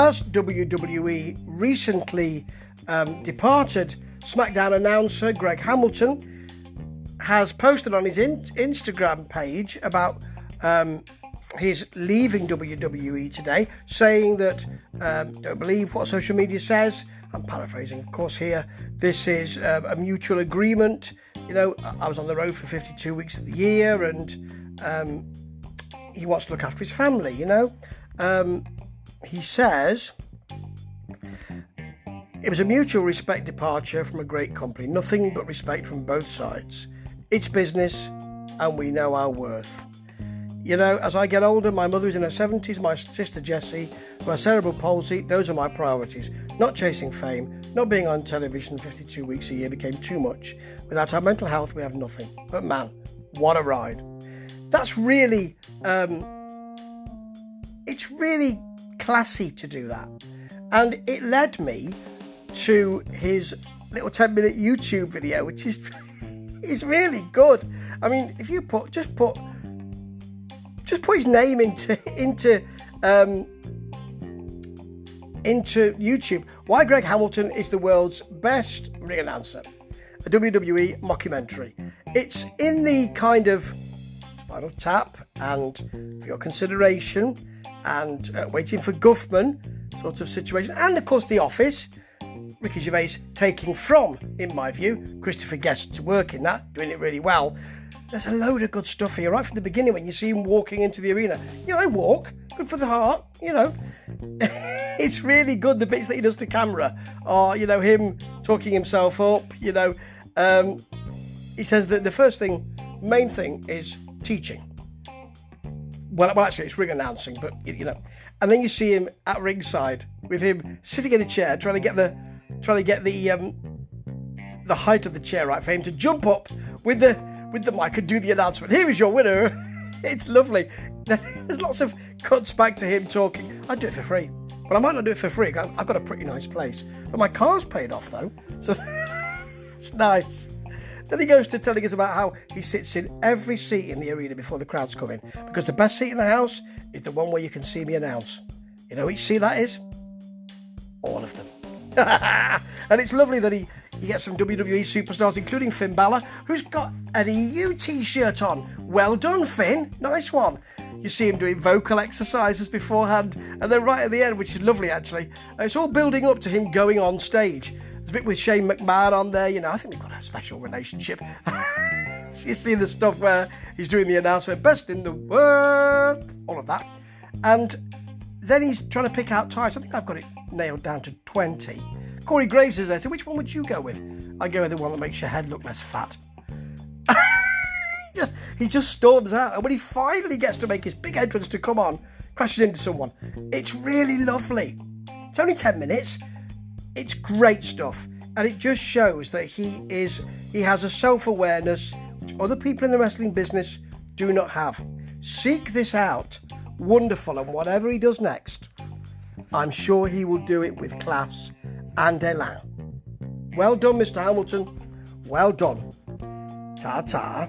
as WWE recently um, departed, SmackDown announcer Greg Hamilton has posted on his in- Instagram page about um, his leaving WWE today, saying that um, don't believe what social media says. I'm paraphrasing, of course, here. This is uh, a mutual agreement. You know, I was on the road for 52 weeks of the year and um, he wants to look after his family, you know. Um, he says it was a mutual respect departure from a great company, nothing but respect from both sides. It's business, and we know our worth. You know, as I get older, my mother is in her 70s, my sister Jessie, has cerebral palsy, those are my priorities. Not chasing fame, not being on television 52 weeks a year became too much. Without our mental health, we have nothing. But man, what a ride. That's really, um, it's really classy to do that. And it led me to his little 10 minute YouTube video, which is is really good. I mean, if you put just put just put his name into into um, into YouTube. Why Greg Hamilton is the world's best ring announcer. A WWE mockumentary. It's in the kind of Spinal Tap and for your consideration and uh, waiting for Guffman sort of situation, and of course The Office. Ricky Gervais taking from, in my view, Christopher Guest to work in that, doing it really well. There's a load of good stuff here right from the beginning when you see him walking into the arena. You know, I walk, good for the heart, you know. it's really good, the bits that he does to camera, or, you know, him talking himself up, you know. Um, he says that the first thing, main thing, is teaching. Well, well, actually, it's ring announcing, but you know, and then you see him at ringside with him sitting in a chair, trying to get the trying to get the um, the height of the chair right for him to jump up with the with the mic and do the announcement. Here is your winner. It's lovely. There's lots of cuts back to him talking. I'd do it for free, but I might not do it for free. I've got a pretty nice place, but my car's paid off though, so it's nice. Then he goes to telling us about how he sits in every seat in the arena before the crowds come in because the best seat in the house is the one where you can see me announce. You know which seat that is? All of them. and it's lovely that he, he gets some WWE superstars, including Finn Balor, who's got an EU t shirt on. Well done, Finn. Nice one. You see him doing vocal exercises beforehand, and then right at the end, which is lovely actually, it's all building up to him going on stage. There's a bit with Shane McMahon on there, you know, I think they've got a special relationship. you see the stuff where he's doing the announcement, best in the world, all of that. And then he's trying to pick out types. I think I've got it nailed down to 20. Corey Graves is there. So which one would you go with? I go with the one that makes your head look less fat. he, just, he just storms out. And when he finally gets to make his big entrance to come on, crashes into someone. It's really lovely. It's only 10 minutes. It's great stuff. And it just shows that he is he has a self-awareness which other people in the wrestling business do not have. Seek this out wonderful, and whatever he does next, I'm sure he will do it with class and elan. Well done, Mr. Hamilton. Well done. Ta ta.